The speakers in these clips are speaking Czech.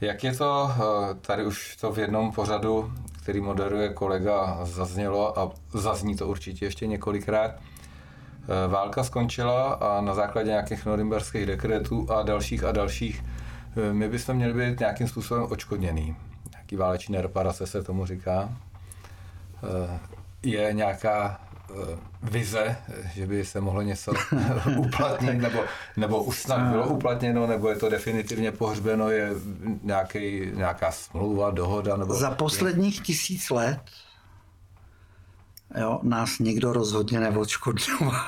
Jak je to, eh, tady už to v jednom pořadu, který moderuje kolega, zaznělo a zazní to určitě ještě několikrát. Eh, válka skončila a na základě nějakých norimberských dekretů a dalších a dalších eh, my bychom měli být nějakým způsobem očkodněný. Nějaký váleční reparace se tomu říká. Je nějaká vize, že by se mohlo něco uplatnit, nebo, nebo už snad bylo uplatněno, nebo je to definitivně pohřbeno, je nějaký, nějaká smlouva, dohoda? Nebo... Za posledních tisíc let jo, nás nikdo rozhodně neodškodňoval.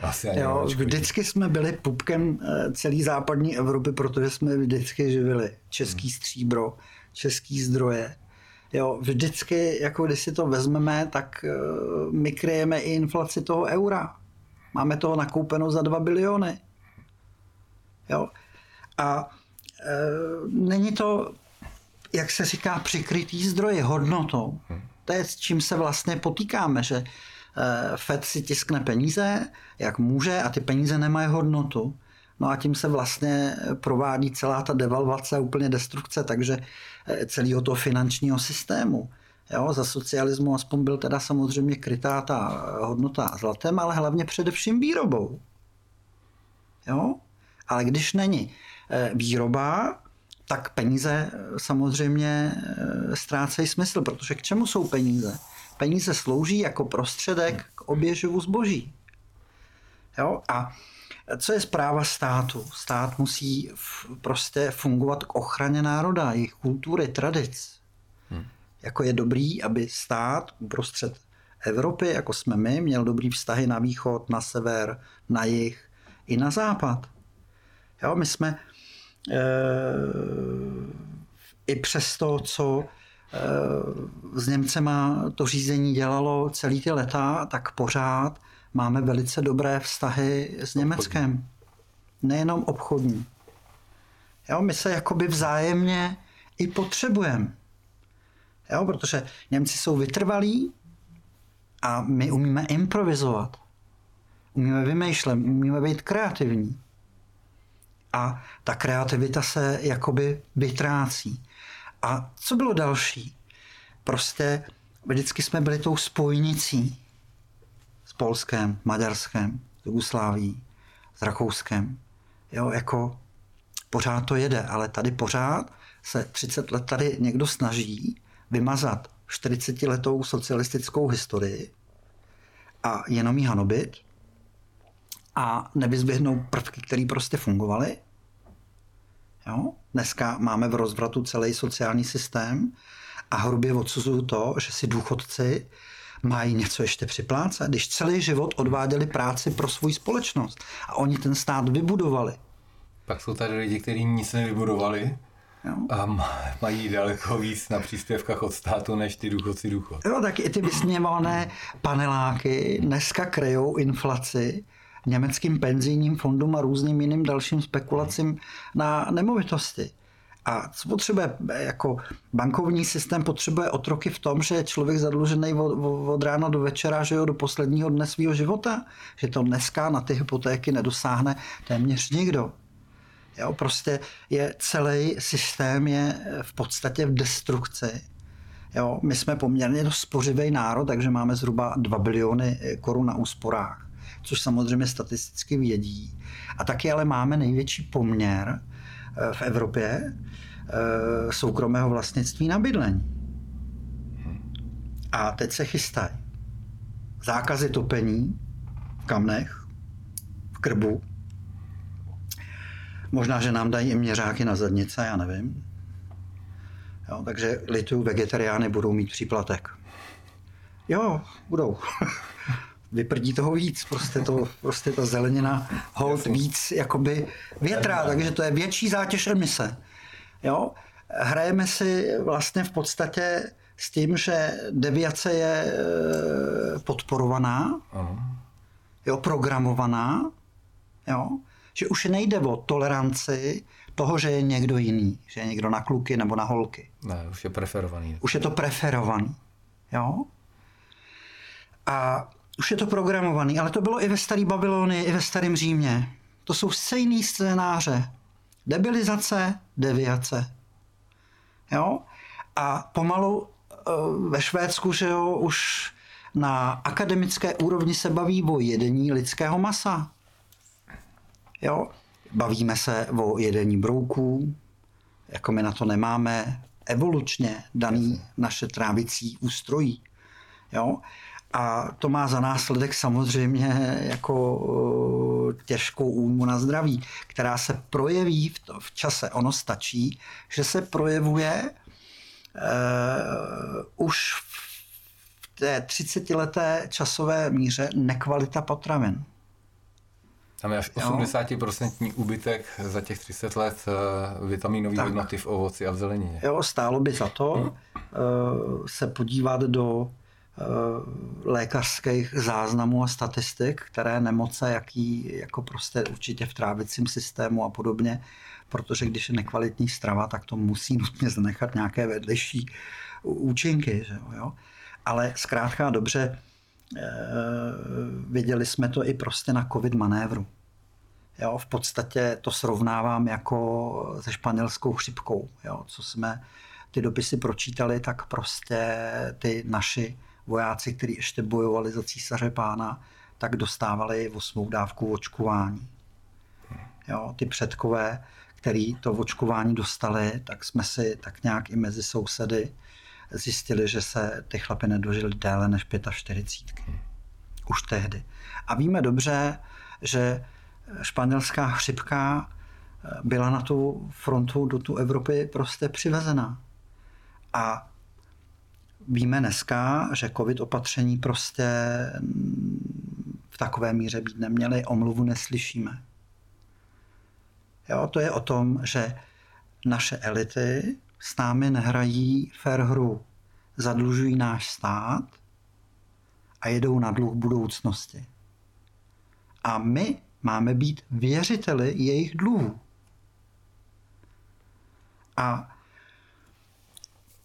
Asi ani jo, vždycky jsme byli pupkem eh, celé západní Evropy, protože jsme vždycky živili český stříbro, český zdroje Jo, vždycky, jako když si to vezmeme, tak uh, my kryjeme i inflaci toho eura. Máme toho nakoupeno za 2 biliony. Jo. A uh, není to, jak se říká, přikrytý zdroje hodnotou. To je s čím se vlastně potýkáme, že uh, Fed si tiskne peníze, jak může, a ty peníze nemají hodnotu. No a tím se vlastně provádí celá ta devalvace, úplně destrukce, takže eh, celého toho finančního systému. Jo, za socialismu aspoň byl teda samozřejmě krytá ta hodnota zlatem, ale hlavně především výrobou. Jo? Ale když není eh, výroba, tak peníze eh, samozřejmě ztrácejí smysl, protože k čemu jsou peníze? Peníze slouží jako prostředek k oběžovu zboží. Jo? A co je zpráva státu? Stát musí prostě fungovat k ochraně národa, jejich kultury, tradic. Hmm. Jako je dobrý, aby stát uprostřed Evropy, jako jsme my, měl dobrý vztahy na východ, na sever, na jih i na západ. Jo, my jsme e, i přes to, co e, s Němcema to řízení dělalo celý ty leta, tak pořád máme velice dobré vztahy s Německem. Nejenom obchodní. Jo, my se jakoby vzájemně i potřebujeme. Jo, protože Němci jsou vytrvalí a my umíme improvizovat. Umíme vymýšlet, umíme být kreativní. A ta kreativita se jakoby vytrácí. A co bylo další? Prostě vždycky jsme byli tou spojnicí Polskem, Maďarskem, Jugosláví, s Rakouskem. Jo, jako pořád to jede, ale tady pořád se 30 let tady někdo snaží vymazat 40 letou socialistickou historii a jenom jí hanobit a nevyzběhnou prvky, které prostě fungovaly. Jo? Dneska máme v rozvratu celý sociální systém a hrubě odsuzuju to, že si důchodci mají něco ještě připlácet, když celý život odváděli práci pro svou společnost a oni ten stát vybudovali. Pak jsou tady lidi, kteří nic nevybudovali, Jo. A mají daleko víc na příspěvkách od státu než ty důchodci důchod. Jo, tak i ty vysněvané paneláky dneska krejou inflaci německým penzijním fondům a různým jiným dalším spekulacím na nemovitosti. A co potřebuje, jako bankovní systém potřebuje otroky v tom, že je člověk zadlužený od, od rána do večera, že jo, do posledního dne svého života, že to dneska na ty hypotéky nedosáhne téměř nikdo. Jo, prostě je celý systém je v podstatě v destrukci. Jo, my jsme poměrně dost spořivý národ, takže máme zhruba 2 biliony korun na úsporách, což samozřejmě statisticky vědí. A taky ale máme největší poměr v Evropě Eh, soukromého vlastnictví na bydlení. A teď se chystají zákazy topení v kamnech, v krbu. Možná, že nám dají i měřáky na zadnice, já nevím. Jo, takže litu vegetariány budou mít příplatek. Jo, budou. Vyprdí toho víc, prostě, to, prostě ta zelenina hold víc jakoby větrá, takže to je větší zátěž emise. Jo? Hrajeme si vlastně v podstatě s tím, že deviace je e, podporovaná, jo, programovaná, jo, že už nejde o toleranci toho, že je někdo jiný, že je někdo na kluky nebo na holky. Ne, už je preferovaný. Už je to preferovaný, jo. A už je to programovaný, ale to bylo i ve staré Babylonii, i ve starém Římě. To jsou stejné scénáře. Debilizace, deviace. Jo? A pomalu uh, ve Švédsku, že jo, už na akademické úrovni se baví o jedení lidského masa. Jo? Bavíme se o jedení brouků, jako my na to nemáme evolučně daný naše trávicí ústrojí. Jo? A to má za následek samozřejmě jako eh, těžkou újmu na zdraví, která se projeví v, to, v čase. Ono stačí, že se projevuje uh, už v té 30-leté časové míře nekvalita potravin. Tam je až 80% úbytek za těch 30 let eh, vitaminové hodnoty v ovoci a v zelenině. Jo, stálo by za to hmm. se podívat do lékařských záznamů a statistik, které nemoce, jaký jako prostě určitě v trávicím systému a podobně, protože když je nekvalitní strava, tak to musí nutně zanechat nějaké vedlejší účinky. Že jo? Ale zkrátka dobře, Eh, viděli jsme to i prostě na covid manévru. Jo, v podstatě to srovnávám jako se španělskou chřipkou. Jo, co jsme ty dopisy pročítali, tak prostě ty naši vojáci, kteří ještě bojovali za císaře pána, tak dostávali osmou dávku očkování. Jo, ty předkové, který to očkování dostali, tak jsme si tak nějak i mezi sousedy zjistili, že se ty chlapy nedožili déle než 45. Už tehdy. A víme dobře, že španělská chřipka byla na tu frontu do tu Evropy prostě přivezená. A víme dneska, že covid opatření prostě v takové míře být neměly, omluvu neslyšíme. Jo, to je o tom, že naše elity s námi nehrají fair hru. Zadlužují náš stát a jedou na dluh budoucnosti. A my máme být věřiteli jejich dluhů. A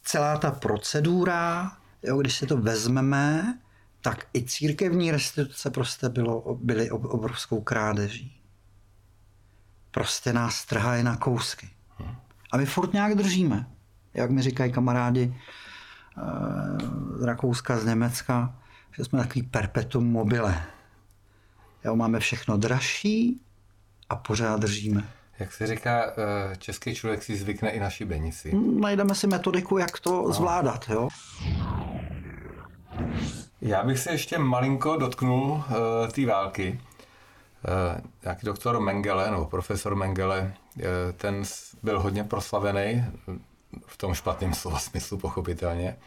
celá ta procedura, jo, když si to vezmeme, tak i církevní restituce prostě bylo, byly obrovskou krádeží. Prostě nás trhají na kousky. A my furt nějak držíme. Jak mi říkají kamarádi eh, z Rakouska, z Německa, že jsme takový perpetuum mobile. Jo, máme všechno dražší a pořád držíme. Jak se říká, eh, český člověk si zvykne i na šibenici. Najdeme si metodiku, jak to no. zvládat. Jo? Já bych se ještě malinko dotknul uh, té války. Uh, nějaký doktor Mengele, nebo profesor Mengele, uh, ten byl hodně proslavený, v tom špatném slova smyslu pochopitelně.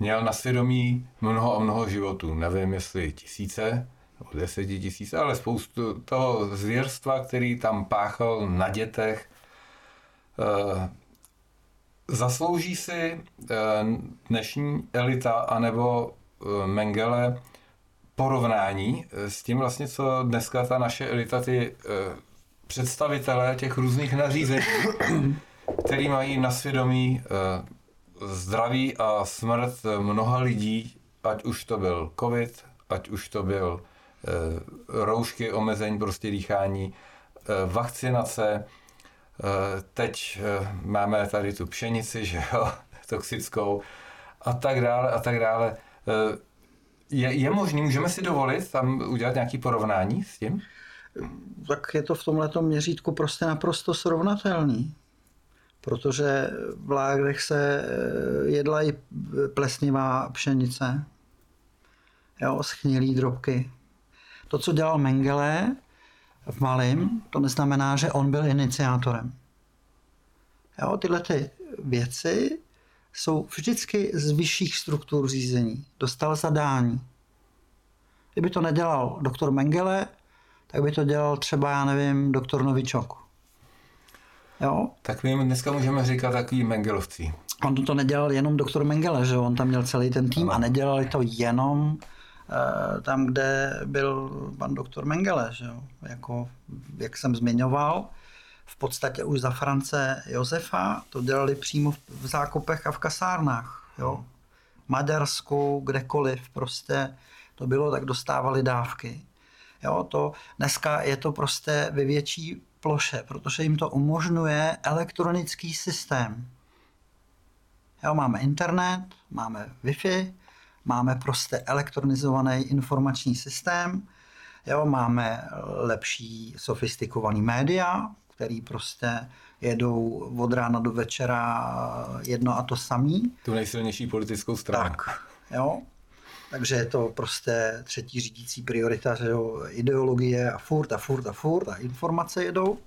Měl na svědomí mnoho a mnoho životů. Nevím, jestli tisíce, nebo deseti tisíce, ale spoustu toho zvěrstva, který tam páchal na dětech. Uh, zaslouží si dnešní elita anebo Mengele porovnání eh, s tím vlastně, co dneska ta naše elita, ty eh, představitelé těch různých nařízení, který mají na svědomí eh, zdraví a smrt mnoha lidí, ať už to byl covid, ať už to byl roušky, omezení prostě dýchání, vakcinace, teď máme tady tu pšenici, že jo, toxickou a tak dále a tak dále. Je, je možný, můžeme si dovolit tam udělat nějaký porovnání s tím? Tak je to v tomhle měřítku prostě naprosto srovnatelný. Protože v lágrech se eh, jedla i plesnivá pšenice, jo, schnilý drobky. To, co dělal Mengele v Malém, to neznamená, že on byl iniciátorem. Jo, tyhle ty věci jsou vždycky z vyšších struktur řízení. Dostal zadání. Kdyby to nedělal doktor Mengele, tak by to dělal třeba, já nevím, doktor Novičok. Jo? Tak my dneska můžeme říkat takový Mengelovci. On to nedělal jenom doktor Mengele, že on tam měl celý ten tým a nedělali to jenom tam, kde byl pan doktor Mengele, že jo? Jako, jak jsem zmiňoval, v podstatě už za France Josefa to dělali přímo v zákopech a v kasárnách. Jo? V Maďarsku, kdekoliv prostě to bylo, tak dostávali dávky. Jo, to, dneska je to prostě ve větší ploše, protože jim to umožňuje elektronický systém. Jo, máme internet, máme Wi-Fi, máme prostě elektronizovaný informační systém, jo, máme lepší sofistikovaný média, který prostě jedou od rána do večera jedno a to samý. Tu nejsilnější politickou stranu. Tak, jo. Takže je to prostě třetí řídící priorita, že jo, ideologie a furt a furt a furt a informace jedou.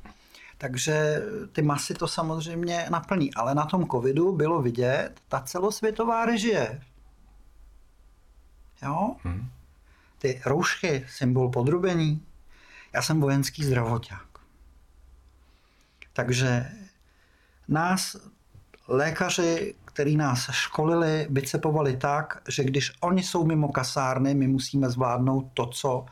Takže ty masy to samozřejmě naplní. Ale na tom covidu bylo vidět ta celosvětová režie. Jo? Hmm. Ty roušky, symbol podrobení. Já jsem vojenský zdravoták. Takže nás lékaři, který nás školili, vycepovali tak, že když oni jsou mimo kasárny, my musíme zvládnout to, co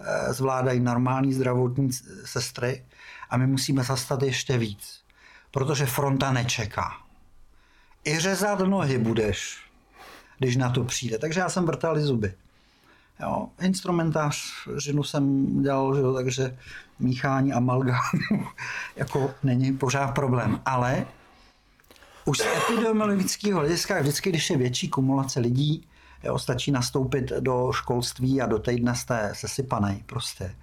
eh, zvládají normální zdravotní sestry a my musíme zastat ještě víc, protože fronta nečeká. I řezat nohy budeš, když na to přijde. Takže já jsem vrtali zuby. Jo, instrumentář ženu jsem dělal, že jo, takže míchání amalgámu jako není pořád problém. Ale už z epidemiologického hlediska vždycky, když je větší kumulace lidí, jo, stačí nastoupit do školství a do týdne jste sesypanej prostě.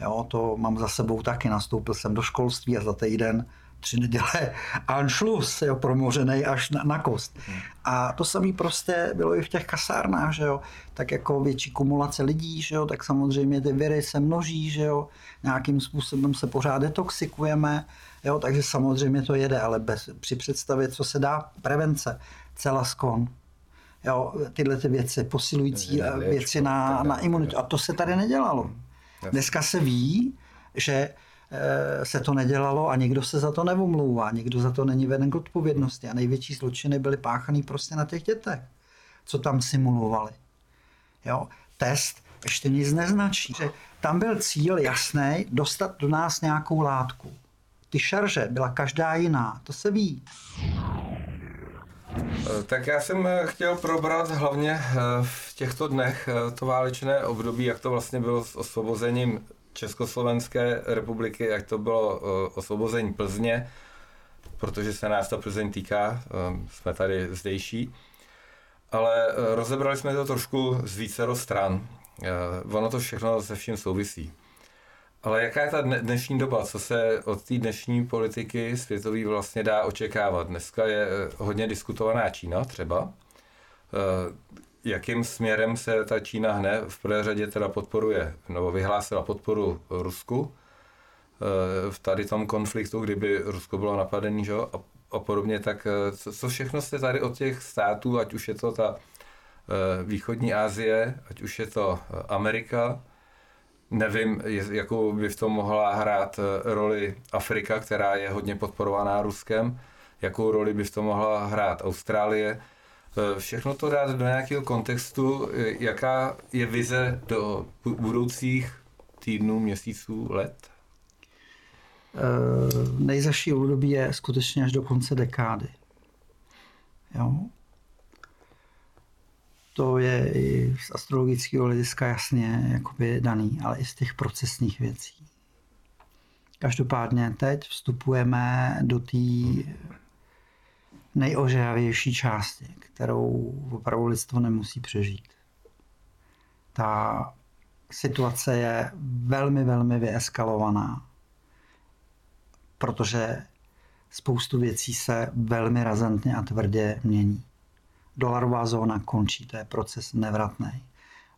Jo, to mám za sebou taky. Nastoupil jsem do školství a za týden tři neděle Anschluss, jo, promořený až na, na kost. A to samé prostě bylo i v těch kasárnách, že jo, tak jako větší kumulace lidí, že jo, tak samozřejmě ty viry se množí, že jo, nějakým způsobem se pořád detoxikujeme, jo, takže samozřejmě to jede, ale bez, při představě, co se dá, prevence, celaskon, jo, tyhle ty věci, posilující věci na, na imunitu. A to se tady nedělalo. Dneska se ví, že eh, se to nedělalo a nikdo se za to nevomlouvá, nikdo za to není veden k odpovědnosti a největší zločiny byly páchaný prostě na těch dětech, co tam simulovali. Jo? Test ještě nic neznačí. Že tam byl cíl jasný dostat do nás nějakou látku. Ty šarže byla každá jiná, to se ví. Eh, tak já jsem eh, chtěl probrat hlavně eh, v těchto dnech to válečné období, jak to vlastně bylo s osvobozením Československé republiky, jak to bylo osvobození Plzně, protože se nás to Plzeň týká, jsme tady zdejší. Ale rozebrali jsme to trošku z více stran. Ono to všechno se vším souvisí. Ale jaká je ta dnešní doba? Co se od té dnešní politiky světové vlastně dá očekávat? Dneska je eh, hodně diskutovaná Čína třeba. Eh, jakým směrem se ta Čína hne? V prvé řadě teda podporuje, nebo vyhlásila podporu Rusku eh, v tady tom konfliktu, kdyby Rusko bylo napadený, že? A, a podobně, tak co, co všechno se tady od těch států, ať už je to ta východní Asie, ať už je to Amerika, Nevím, jakou by v tom mohla hrát eh, roli Afrika, která je hodně podporovaná Ruskem, jakou roli by v tom mohla hrát Austrálie. Eh, všechno to dát do nějakého kontextu, eh, jaká je vize do budoucích týdnů, měsíců, let? Uh, nejzaší období je skutečně až do konce dekády. Jo? to je i z astrologického hlediska jasně jakoby daný, ale i z těch procesních věcí. Každopádně teď vstupujeme do té nejožehavější části, kterou opravdu lidstvo nemusí přežít. Ta situace je velmi, velmi vyeskalovaná, protože spoustu věcí se velmi razantně a tvrdě mění dolarová zóna končí, to je proces nevratný.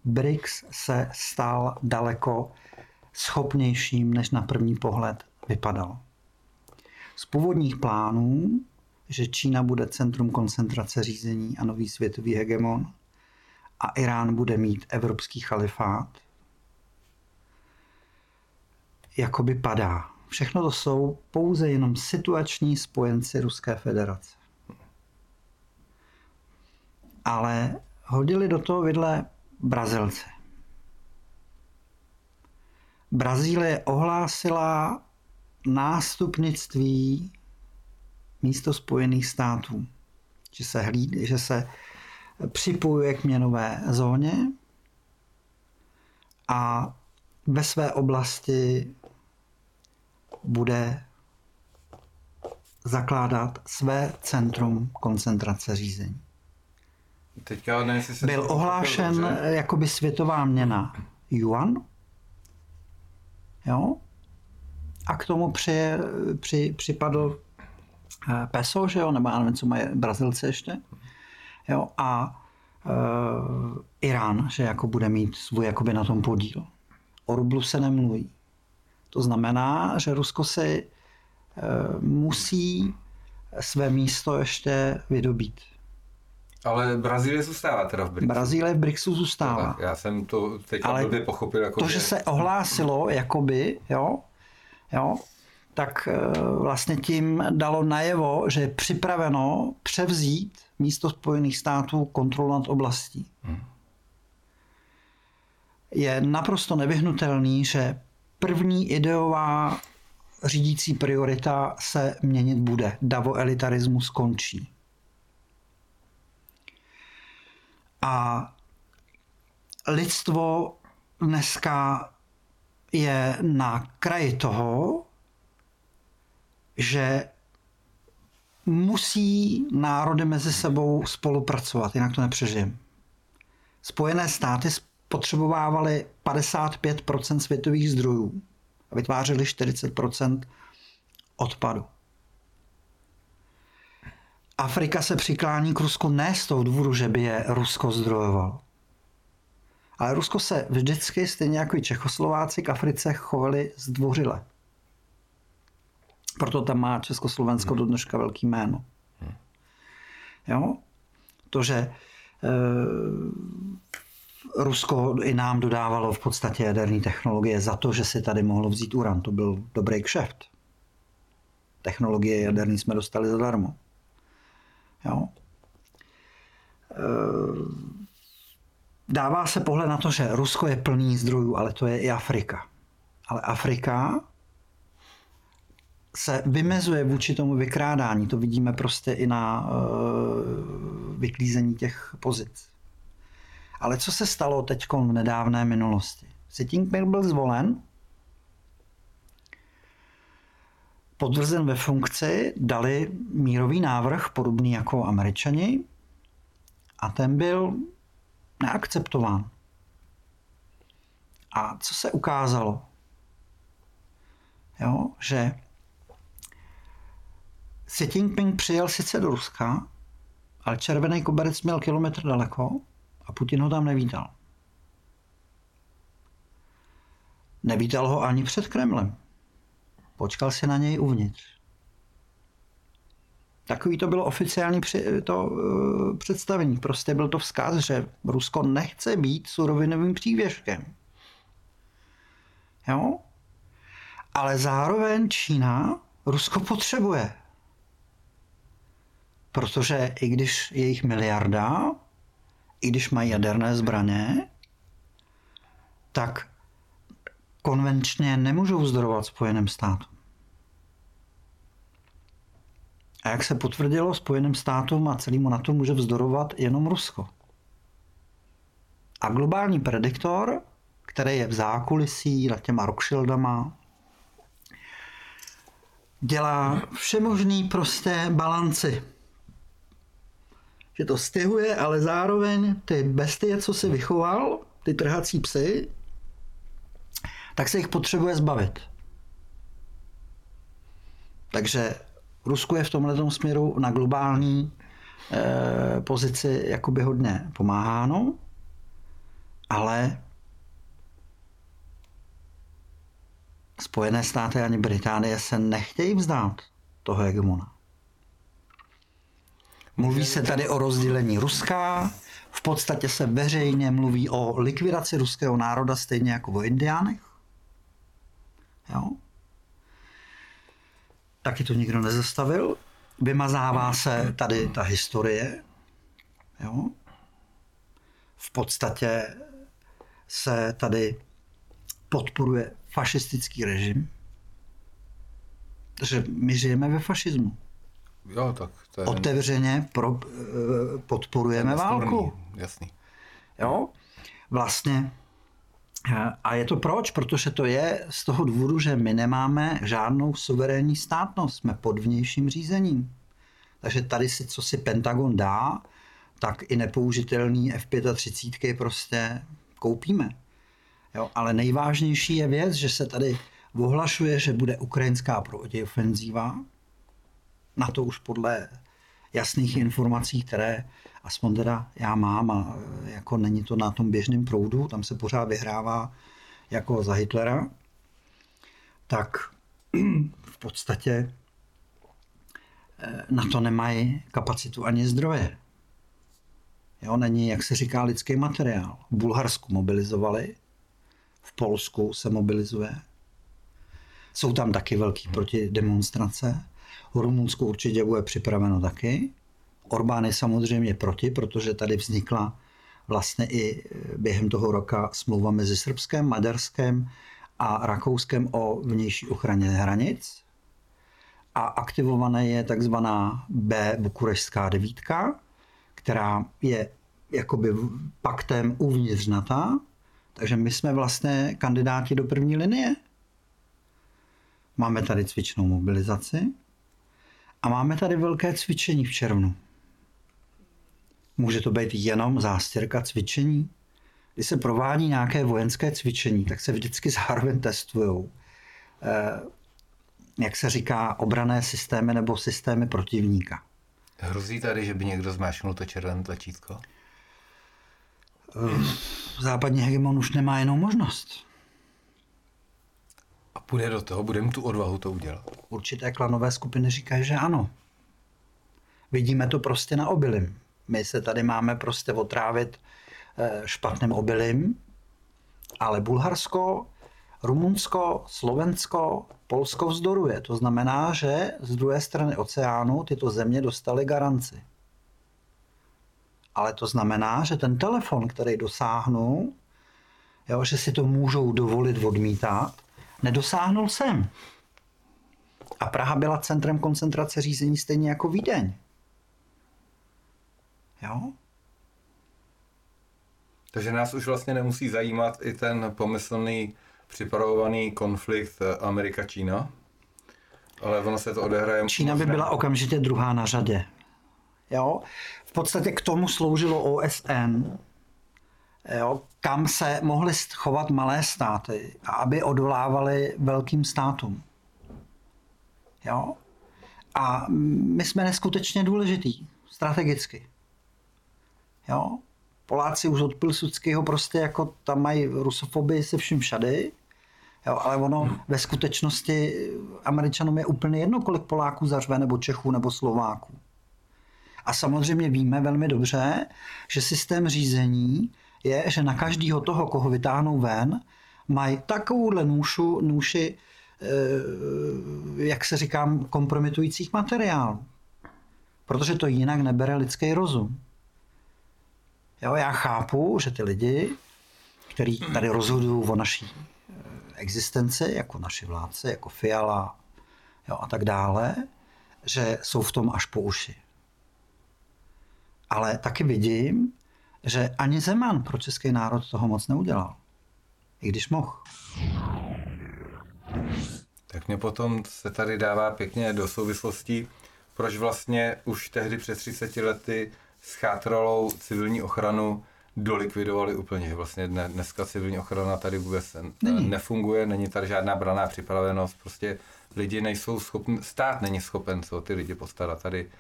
BRICS se stal daleko schopnějším, než na první pohled vypadalo. Z původních plánů, že Čína bude centrum koncentrace řízení a nový světový hegemon a Irán bude mít evropský chalifát, jakoby padá. Všechno to jsou pouze jenom situační spojenci Ruské federace ale hodili do toho vidle Brazilce. Brazílie ohlásila nástupnictví místo Spojených států, že se, hlíd, že se připojuje k měnové zóně a ve své oblasti bude zakládat své centrum koncentrace řízení. Teďka ne, se Byl ohlášen dobře. jakoby světová měna yuan. Jo? A k tomu při, při, připadl peso, že jo? nebo já nevím, co mají Brazilci ještě. Jo? A uh, Irán, že jako bude mít svůj jakoby na tom podíl. O rublu se nemluví. To znamená, že Rusko si uh, musí své místo ještě vydobít. Ale Brazílie zůstává teda v BRICSu. Brazílie v BRICSu zůstává. No, já jsem to teď Ale pochopil. Jako to, že se ohlásilo, jakoby, jo, jo, tak eh, vlastně tím dalo najevo, že je připraveno převzít místo Spojených států kontrolu nad oblastí. Hmm. Je naprosto nevyhnutelný, že první ideová řídící priorita se měnit bude. Davo-elitarismus skončí. A lidstvo dneska je na kraji toho, že musí národy mezi sebou spolupracovat, jinak to nepřežijeme. Spojené státy spotřebovávaly 55% světových zdrojů a vytvářely 40% odpadu. Afrika se přiklání k Rusku ne z toho důvodu, že by je Rusko zdrojovalo. Ale Rusko se vždycky, stejně jako i Čechoslováci, k Africe chovali zdvořile. Proto tam má Československo do dneška velký jméno. Jo? To, že e, Rusko i nám dodávalo v podstatě jaderné technologie za to, že si tady mohlo vzít uran. To byl dobrý kšeft. Technologie jaderné jsme dostali zadarmo. Jo? E, dává se pohled na to, že Rusko je plný zdrojů, ale to je i Afrika. Ale Afrika se vymezuje vůči tomu vykrádání. To vidíme prostě i na uh, vyklízení těch pozic. Ale co se stalo teď v nedávné minulosti? Xi Jinping byl zvolen, potvrzen ve funkci, dali mírový návrh, podobný jako američani, a ten byl neakceptován. A co se ukázalo? Jo, že Xi Jinping přijel sice do Ruska, ale červený koberec měl kilometr daleko a Putin ho tam nevítal. Nevítal ho ani před Kremlem. Počkal si na něj uvnitř. Takový to bylo oficiální při, to, uh, představení. Prostě byl to vzkaz, že Rusko nechce být surovinovým přívěškem. Jo? Ale zároveň Čína Rusko potřebuje. Protože i když je jich miliarda, i když mají jaderné zbraně, tak konvenčně nemůžou vzdorovat Spojeným státům. A jak se potvrdilo, Spojeným státům a celému NATO může vzdorovat jenom Rusko. A globální prediktor, který je v zákulisí nad těma Rockshieldama, dělá všemožný prosté balanci že to stihuje, ale zároveň ty bestie, co si vychoval, ty trhací psy, tak se jich potřebuje zbavit. Takže Rusku je v tomhle směru na globální eh, pozici jakoby hodně pomáháno, ale Spojené státy ani Británie se nechtějí vzdát toho hegemona. Mluví se tady o rozdělení Ruska, v podstatě se veřejně mluví o likvidaci ruského národa stejně jako o indiánech. Jo? Taky to nikdo nezastavil. Vymazává se tady ta historie. Jo? V podstatě se tady podporuje fašistický režim. Takže my žijeme ve fašismu. Jo, tak to je... Otevřeně pro, eh, podporujeme válku. Jasný. Jo? Vlastně A je to proč? Protože to je z toho důvodu, že my nemáme žádnou suverénní státnost, jsme pod vnějším řízením. Takže tady si, co si Pentagon dá, tak i nepoužitelný F-35 prostě koupíme. Jo, ale nejvážnější je věc, že se tady ohlašuje, že bude ukrajinská protiofenzíva. Na to už podle jasných informací, které aspoň teda já mám a jako není to na tom běžném proudu, tam se pořád vyhrává jako za Hitlera, tak v podstatě eh, na to nemají kapacitu ani zdroje. Jo, není, jak se říká, lidský materiál. V Bulharsku mobilizovali, v Polsku se mobilizuje. Jsou tam taky velký protidemonstrace. V Rumunsku určitě bude připraveno taky. Orbán je samozřejmě proti, protože tady vznikla vlastně i během toho roka smlouva mezi Srbskem, Maďarskem a Rakouskem o vnější ochraně hranic. A aktivovaná je takzvaná B bukurešská devítka, která je jakoby paktem uvnitř NATO, takže my jsme vlastně kandidáti do první linie. Máme tady cvičnou mobilizaci a máme tady velké cvičení v červnu. Může to být jenom zástěrka cvičení. Když se provádí nějaké vojenské cvičení, tak se vždycky zároveň testují, eh, jak se říká, obrané systémy nebo systémy protivníka. Hrozí tady, že by někdo zmášnul to červené tlačítko? Eh, západní hegemon už nemá jinou možnost. Půjde do toho, budeme tu odvahu to udělat. Určité klanové skupiny říkají, že ano. Vidíme to prostě na obilím. My se tady máme prostě otrávit eh, špatným obilím, ale Bulharsko, Rumunsko, Slovensko, Polsko vzdoruje. To znamená, že z druhé strany oceánu tyto země dostaly garanci. Ale to znamená, že ten telefon, který dosáhnou, jo, že si to můžou dovolit odmítat, nedosáhnul sem. A Praha byla centrem koncentrace řízení stejně jako Vídeň. Jo? Takže nás už vlastně nemusí zajímat i ten pomyslný připravovaný konflikt Amerika-Čína, ale ono se to odehraje... Čína by byla okamžitě druhá na řadě. Jo? V podstatě k tomu sloužilo OSN, jo? kam se mohly chovat malé státy, aby odvolávali velkým státům. Jo? A my jsme neskutečně důležitý, strategicky. Jo? Poláci už od Pilsudského prostě jako tam mají rusofobii se vším všady, jo? ale ono hmm. ve skutečnosti Američanům je úplně jedno, kolik Poláků zařve, nebo Čechů, nebo Slováků. A samozřejmě víme velmi dobře, že systém řízení je, že na každého toho, koho vytáhnou ven, mají takovouhle nůšu, nůši, eh, jak se říkám, kompromitujících materiálů. Protože to jinak nebere lidský rozum. Jo, já chápu, že ty lidi, kteří tady rozhodují o naší eh, existenci, jako naši vládce, jako Fiala jo, a tak dále, že jsou v tom až po uši. Ale taky vidím, že ani Zeman pro český národ toho moc neudělal. I když mohl. Tak mě potom se tady dává pěkně do souvislostí, proč vlastně už tehdy před 30 lety s chátralou civilní ochranu dolikvidovali úplně. Vlastně dneska civilní ochrana tady vůbec není. nefunguje, není tady žádná braná připravenost, prostě lidi nejsou schopni, stát není schopen se o ty lidi postarat. Tady,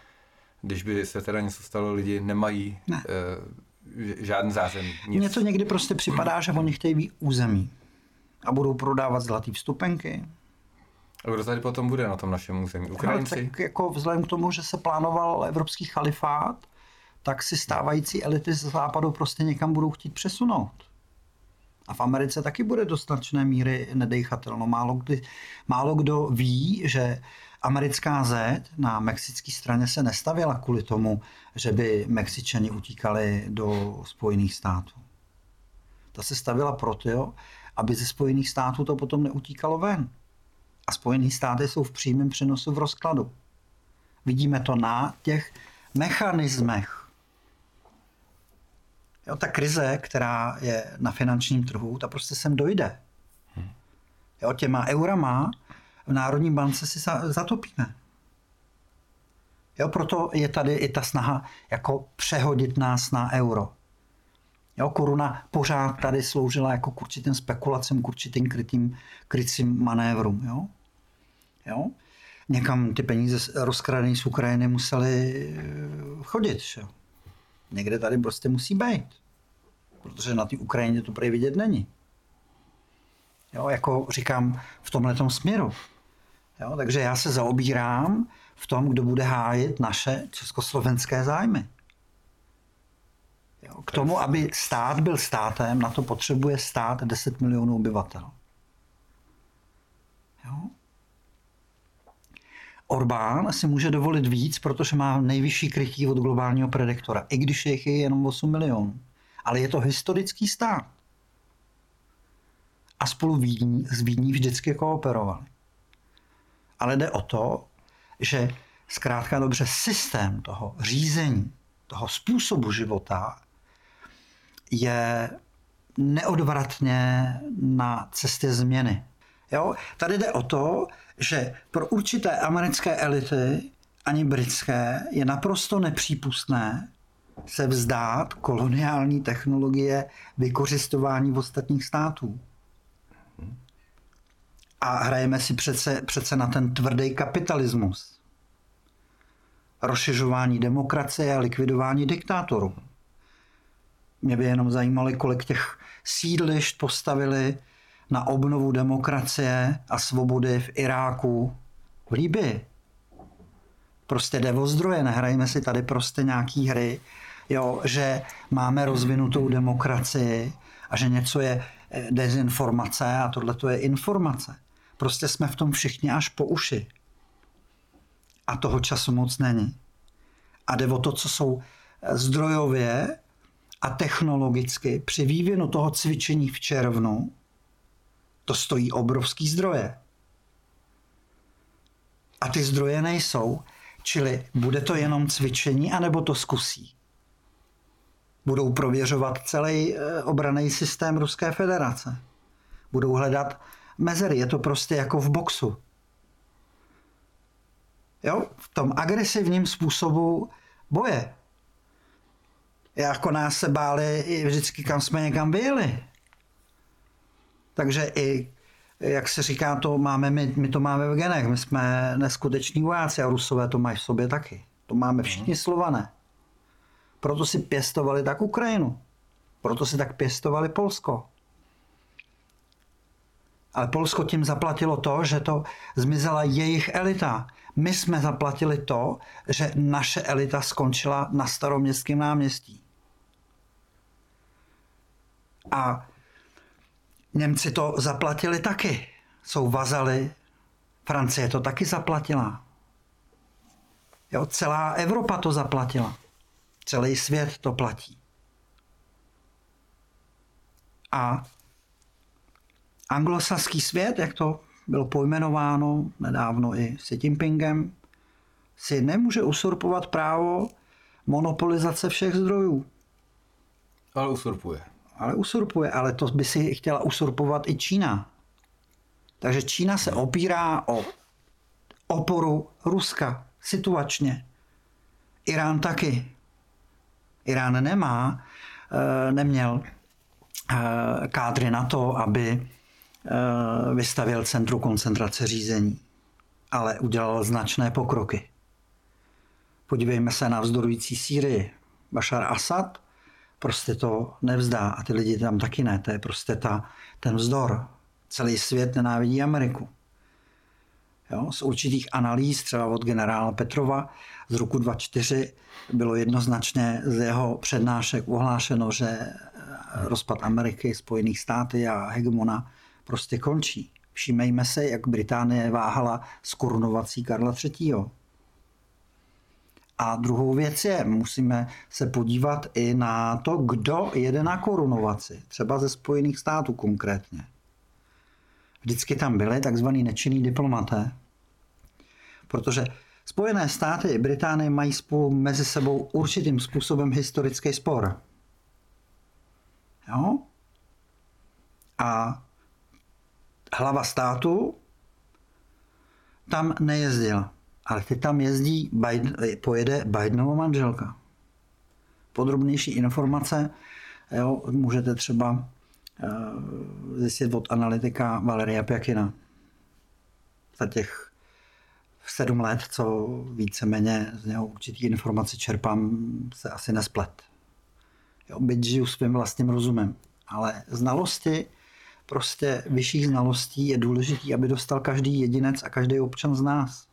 když by se teda něco stalo, lidi nemají ne. e, žádný zázemí. Mně to někdy prostě připadá, že oni chtějí být území a budou prodávat zlatý vstupenky. A kdo tady potom bude na tom našem území? Ukrajinci? Ale tak jako vzhledem k tomu, že se plánoval evropský chalifát, tak si stávající elity z západu prostě někam budou chtít přesunout. A v Americe taky bude do značné míry nedejchatelno. Málo, kdy, málo kdo ví, že americká Z na mexické straně se nestavila kvůli tomu, že by Mexičani utíkali do Spojených států. Ta se stavila proto, aby ze Spojených států to potom neutíkalo ven. A Spojené státy jsou v přímém přenosu v rozkladu. Vidíme to na těch mechanismech Jo, ta krize, která je na finančním trhu, ta prostě sem dojde. Jo, těma eurama v Národní bance si zatopíme. Jo, proto je tady i ta snaha jako přehodit nás na euro. Jo, koruna pořád tady sloužila jako k určitým spekulacím, k určitým krytým, krytým manévrům. Jo? Jo? Někam ty peníze rozkradené z Ukrajiny musely eh, chodit. Jo? Někde tady prostě musí být. Protože na té Ukrajině to prý vidět není. Jo, jako říkám v tomhle směru. Jo, takže já se zaobírám v tom, kdo bude hájit naše československé zájmy. Jo, k tomu, aby stát byl státem, na to potřebuje stát 10 milionů obyvatel. Jo? Orbán si může dovolit víc, protože má nejvyšší krytí od globálního prediktora, i když jich je jenom 8 milionů. Ale je to historický stát. A spolu s Vídní vždycky kooperovali. Ale jde o to, že zkrátka dobře systém toho řízení, toho způsobu života je neodvratně na cestě změny. Jo? Tady jde o to, že pro určité americké elity, ani britské, je naprosto nepřípustné se vzdát koloniální technologie vykořistování v ostatních států. A hrajeme si přece, přece na ten tvrdý kapitalismus. Rozšiřování demokracie a likvidování diktátorů. Mě by jenom zajímalo, kolik těch sídlišť postavili na obnovu demokracie a svobody v Iráku, v Líbii. Prostě jde o zdroje, nehrajme si tady prostě nějaký hry, jo, že máme rozvinutou demokracii a že něco je eh, dezinformace a tohle to je informace. Prostě jsme v tom všichni až po uši. A toho času moc není. A jde o to, co jsou zdrojově a technologicky při vývinu toho cvičení v červnu to stojí obrovský zdroje. A ty zdroje nejsou, čili bude to jenom cvičení, anebo to zkusí. Budou prověřovat celý eh, obraný systém Ruské federace. Budou hledat mezery. Je to prostě jako v boxu. Jo? V tom agresivním způsobu boje. Jako nás se báli vždycky, kam jsme někam vyjeli. Takže i, jak se říká, to máme, my, my to máme v genech. My jsme neskuteční vojáci a Rusové to mají v sobě taky. To máme všichni slované. Proto si pěstovali tak Ukrajinu. Proto si tak pěstovali Polsko. Ale Polsko tím zaplatilo to, že to zmizela jejich elita. My jsme zaplatili to, že naše elita skončila na staroměstském náměstí. A Němci to zaplatili taky. Jsou vazaly. Francie to taky zaplatila. Jo, celá Evropa to zaplatila. Celý svět to platí. A anglosaský svět, jak to bylo pojmenováno nedávno i Xi Jinpingem, si nemůže usurpovat právo monopolizace všech zdrojů. Ale usurpuje. Ale usurpuje, ale to by si chtěla usurpovat i Čína. Takže Čína se opírá o oporu Ruska situačně. Irán taky. Irán nemá, eh, neměl eh, kádry na to, aby vystavil centru koncentrace řízení, ale udělal značné pokroky. Podívejme se na vzdorující Sýrii. Bashar Assad prostě to nevzdá a ty lidi tam taky ne. To je prostě ta, ten vzdor. Celý svět nenávidí Ameriku. Jo, z určitých analýz, třeba od generála Petrova z roku 2004, bylo jednoznačně z jeho přednášek uhlášeno, že rozpad Ameriky, Spojených státy a hegemona prostě končí. Všímejme se, jak Británie váhala s korunovací Karla III. A druhou věc je, musíme se podívat i na to, kdo jede na korunovaci, třeba ze Spojených států konkrétně. Vždycky tam byly takzvaný nečinný diplomaté, protože Spojené státy i Británie mají spolu mezi sebou určitým způsobem historický spor. Jo? A hlava státu tam nejezdila. Ale teď tam jezdí, Biden, pojede Bidenova manželka. Podrobnější informace jo, můžete třeba uh, zjistit od analytika Valeria Pjakina. Za těch sedm let, co víceméně z něho určitý informace čerpám, se asi nesplet. Jo, byť žiju svým vlastním rozumem. Ale znalosti, prostě vyšších znalostí je důležitý, aby dostal každý jedinec a každý občan z nás.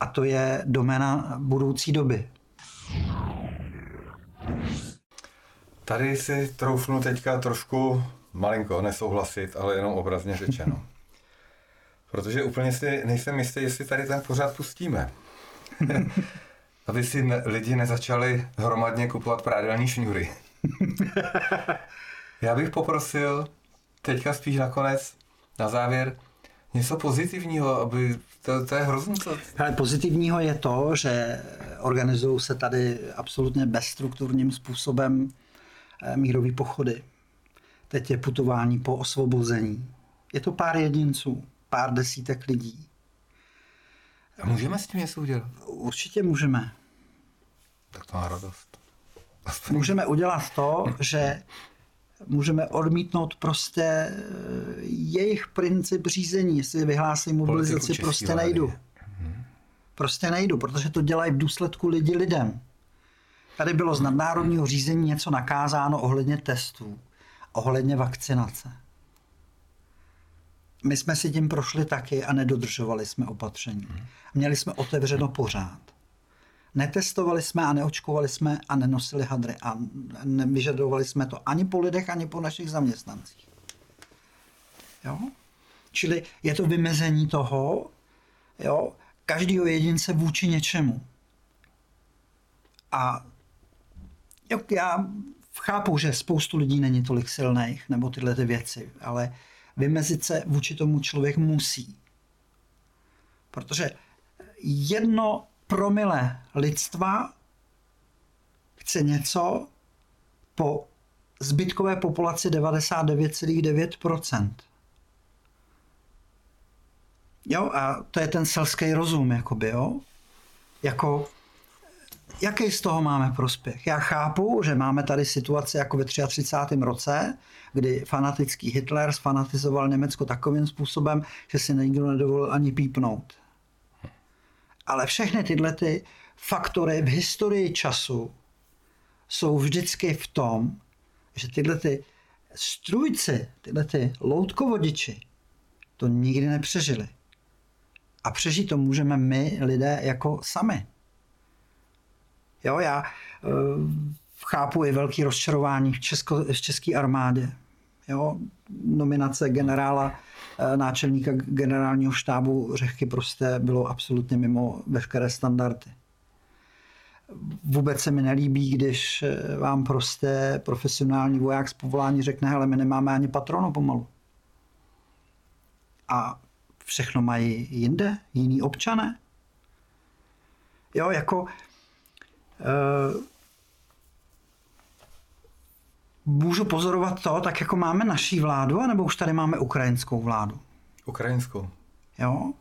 A to je doména budoucí doby. Tady si troufnu teďka trošku malinko nesouhlasit, ale jenom obrazně řečeno. Protože úplně si nejsem jistý, jestli tady ten pořád pustíme. Aby si ne, lidi nezačali hromadně kupovat prádelní šňůry. Já bych poprosil teďka spíš nakonec, na závěr, něco pozitivního, aby to, to je hrozný. To... Ale pozitivního je to, že organizují se tady absolutně bezstrukturním způsobem eh, mírové pochody. Teď je putování po osvobození. Je to pár jedinců, pár desítek lidí. A můžeme s tím něco udělat? Určitě můžeme. Tak to má radost. Můžeme udělat to, že můžeme odmítnout prostě jejich princip řízení. Jestli vyhlásí mobilizaci, prostě nejdu. Mhm. Prostě nejdu, protože to dělají v důsledku lidi lidem. Tady bylo z nadnárodního řízení něco nakázáno ohledně testů, ohledně vakcinace. My jsme si tím prošli taky a nedodržovali jsme opatření. Mhm. Měli jsme otevřeno pořád. Netestovali jsme a neočkovali jsme a nenosili hadry a nevyžadovali jsme to ani po lidech, ani po našich zaměstnancích. Jo? Čili je to vymezení toho, jo, každého jedince vůči něčemu. A jo, já chápu, že spoustu lidí není tolik silných, nebo tyhle ty věci, ale vymezit se vůči tomu člověk musí. Protože jedno promile lidstva chce něco po zbytkové populaci 99,9%. Jo, a to je ten selský rozum, jakoby, jo. Jako, jaký z toho máme prospěch? Já chápu, že máme tady situaci jako ve 33. roce, kdy fanatický Hitler sfanatizoval Německo takovým způsobem, že si nikdo nedovolil ani pípnout. Ale všechny tyhle ty faktory v historii času jsou vždycky v tom, že tyhle ty strujci, tyhle ty loutkovodiči to nikdy nepřežili. A přežít to můžeme my, lidé, jako sami. Jo, já uh, chápu i velký rozčarování v, Česko, v české armádě. Jo, nominace generála náčelníka generálního štábu Řehky prostě bylo absolutně mimo veškeré standardy. Vůbec se mi nelíbí, když eh, vám prostě profesionální voják z povolání řekne, ale my nemáme ani patronu pomalu. A všechno mají jinde, jiní občané. Jo, jako uh, můžu pozorovat to, tak jako máme naší vládu, anebo už tady máme ukrajinskou vládu? Ukrajinskou. Jo.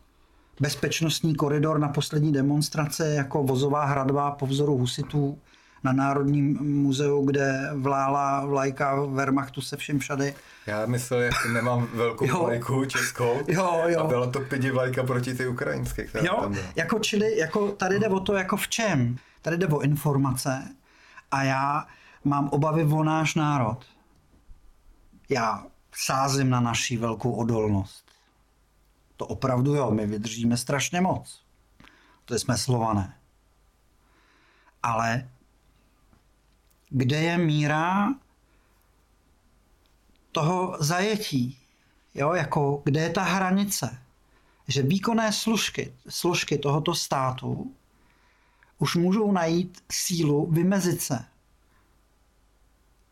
Bezpečnostní koridor na poslední demonstrace jako vozová hradba po vzoru husitů na Národním muzeu, kde vlála vlajka Wehrmachtu se všem všady. Já myslel, jak nemám velkou jo. vlajku českou jo, jo. a byla to pidi vlajka proti ty ukrajinské. Jo, tam jako čili, jako tady jde o to, jako v čem? Tady jde o informace a já mám obavy o náš národ. Já sázím na naší velkou odolnost. To opravdu jo, my vydržíme strašně moc. To jsme slované. Ale kde je míra toho zajetí? Jo, jako kde je ta hranice? Že výkonné služky, služky tohoto státu už můžou najít sílu vymezit se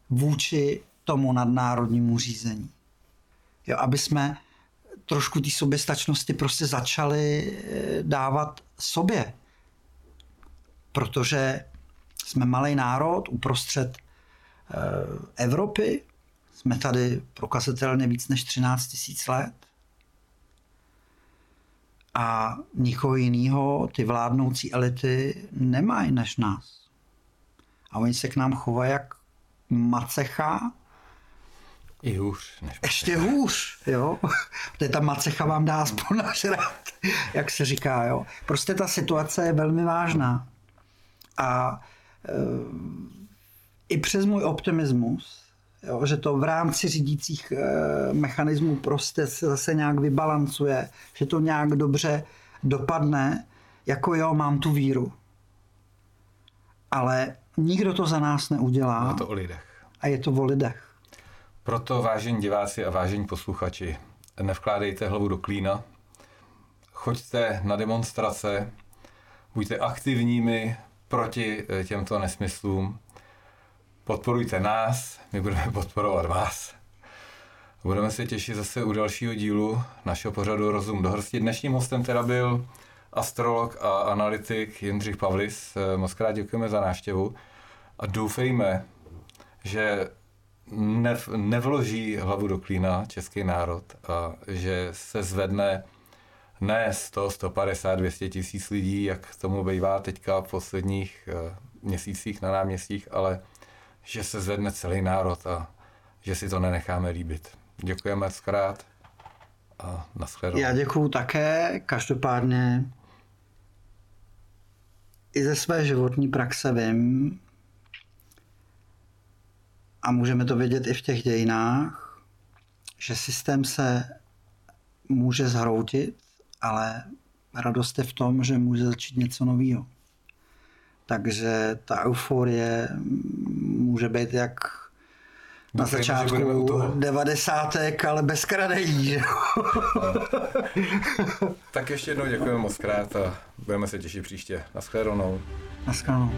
vůči tomu nadnárodnímu řízení. Jo, aby jsme trošku té soběstačnosti prostě začali eh, dávat sobě. Protože jsme malý národ uprostřed eh, Evropy, Jsme tady prokazatelně víc než 13 tisíc let. A nikoho jiného ty vládnoucí elity nemají než nás. A oni se k nám chovají jak macecha. I hůř. Než Ještě hůř, jo. Protože ta macecha vám dá aspoň nažrat, jak se říká, jo. Prostě ta situace je velmi vážná. A e, i přes můj optimismus, jo, že to v rámci řídících e, mechanismů prostě se zase nějak vybalancuje, že to nějak dobře dopadne, jako jo, mám tu víru. Ale nikdo to za nás neudělá. Je to o lidech. A je to o lidech. Proto, vážení diváci a vážení posluchači, nevkládejte hlavu do klína, choďte na demonstrace, buďte aktivními proti eh, těmto nesmyslům, podporujte nás, my budeme podporovat vás. Budeme se těšit zase u dalšího dílu našeho pořadu Rozum do hrsti. Dnešním hostem teda byl astrolog a analytik Jindřich Pavlis. Eh, moc krát děkujeme za návštěvu a doufejme, že nev, nevloží hlavu do klína český národ a že se zvedne ne 100, 150, 200 tisíc lidí, jak tomu bývá teďka v posledních uh, měsících na náměstích, ale že se zvedne celý národ a že si to nenecháme líbit. Děkujeme zkrát a nashledanou. Já děkuju také, každopádně i ze své životní praxe vím, a můžeme to vědět i v těch dějinách, že systém se může zhroutit, ale radost je v tom, že může začít něco nového. Takže ta euforie může být jak na Doufám, začátku devadesátek, ale bez kradení. tak ještě jednou děkujeme moc krát a budeme se těšit příště. Naschledanou. Naschledanou.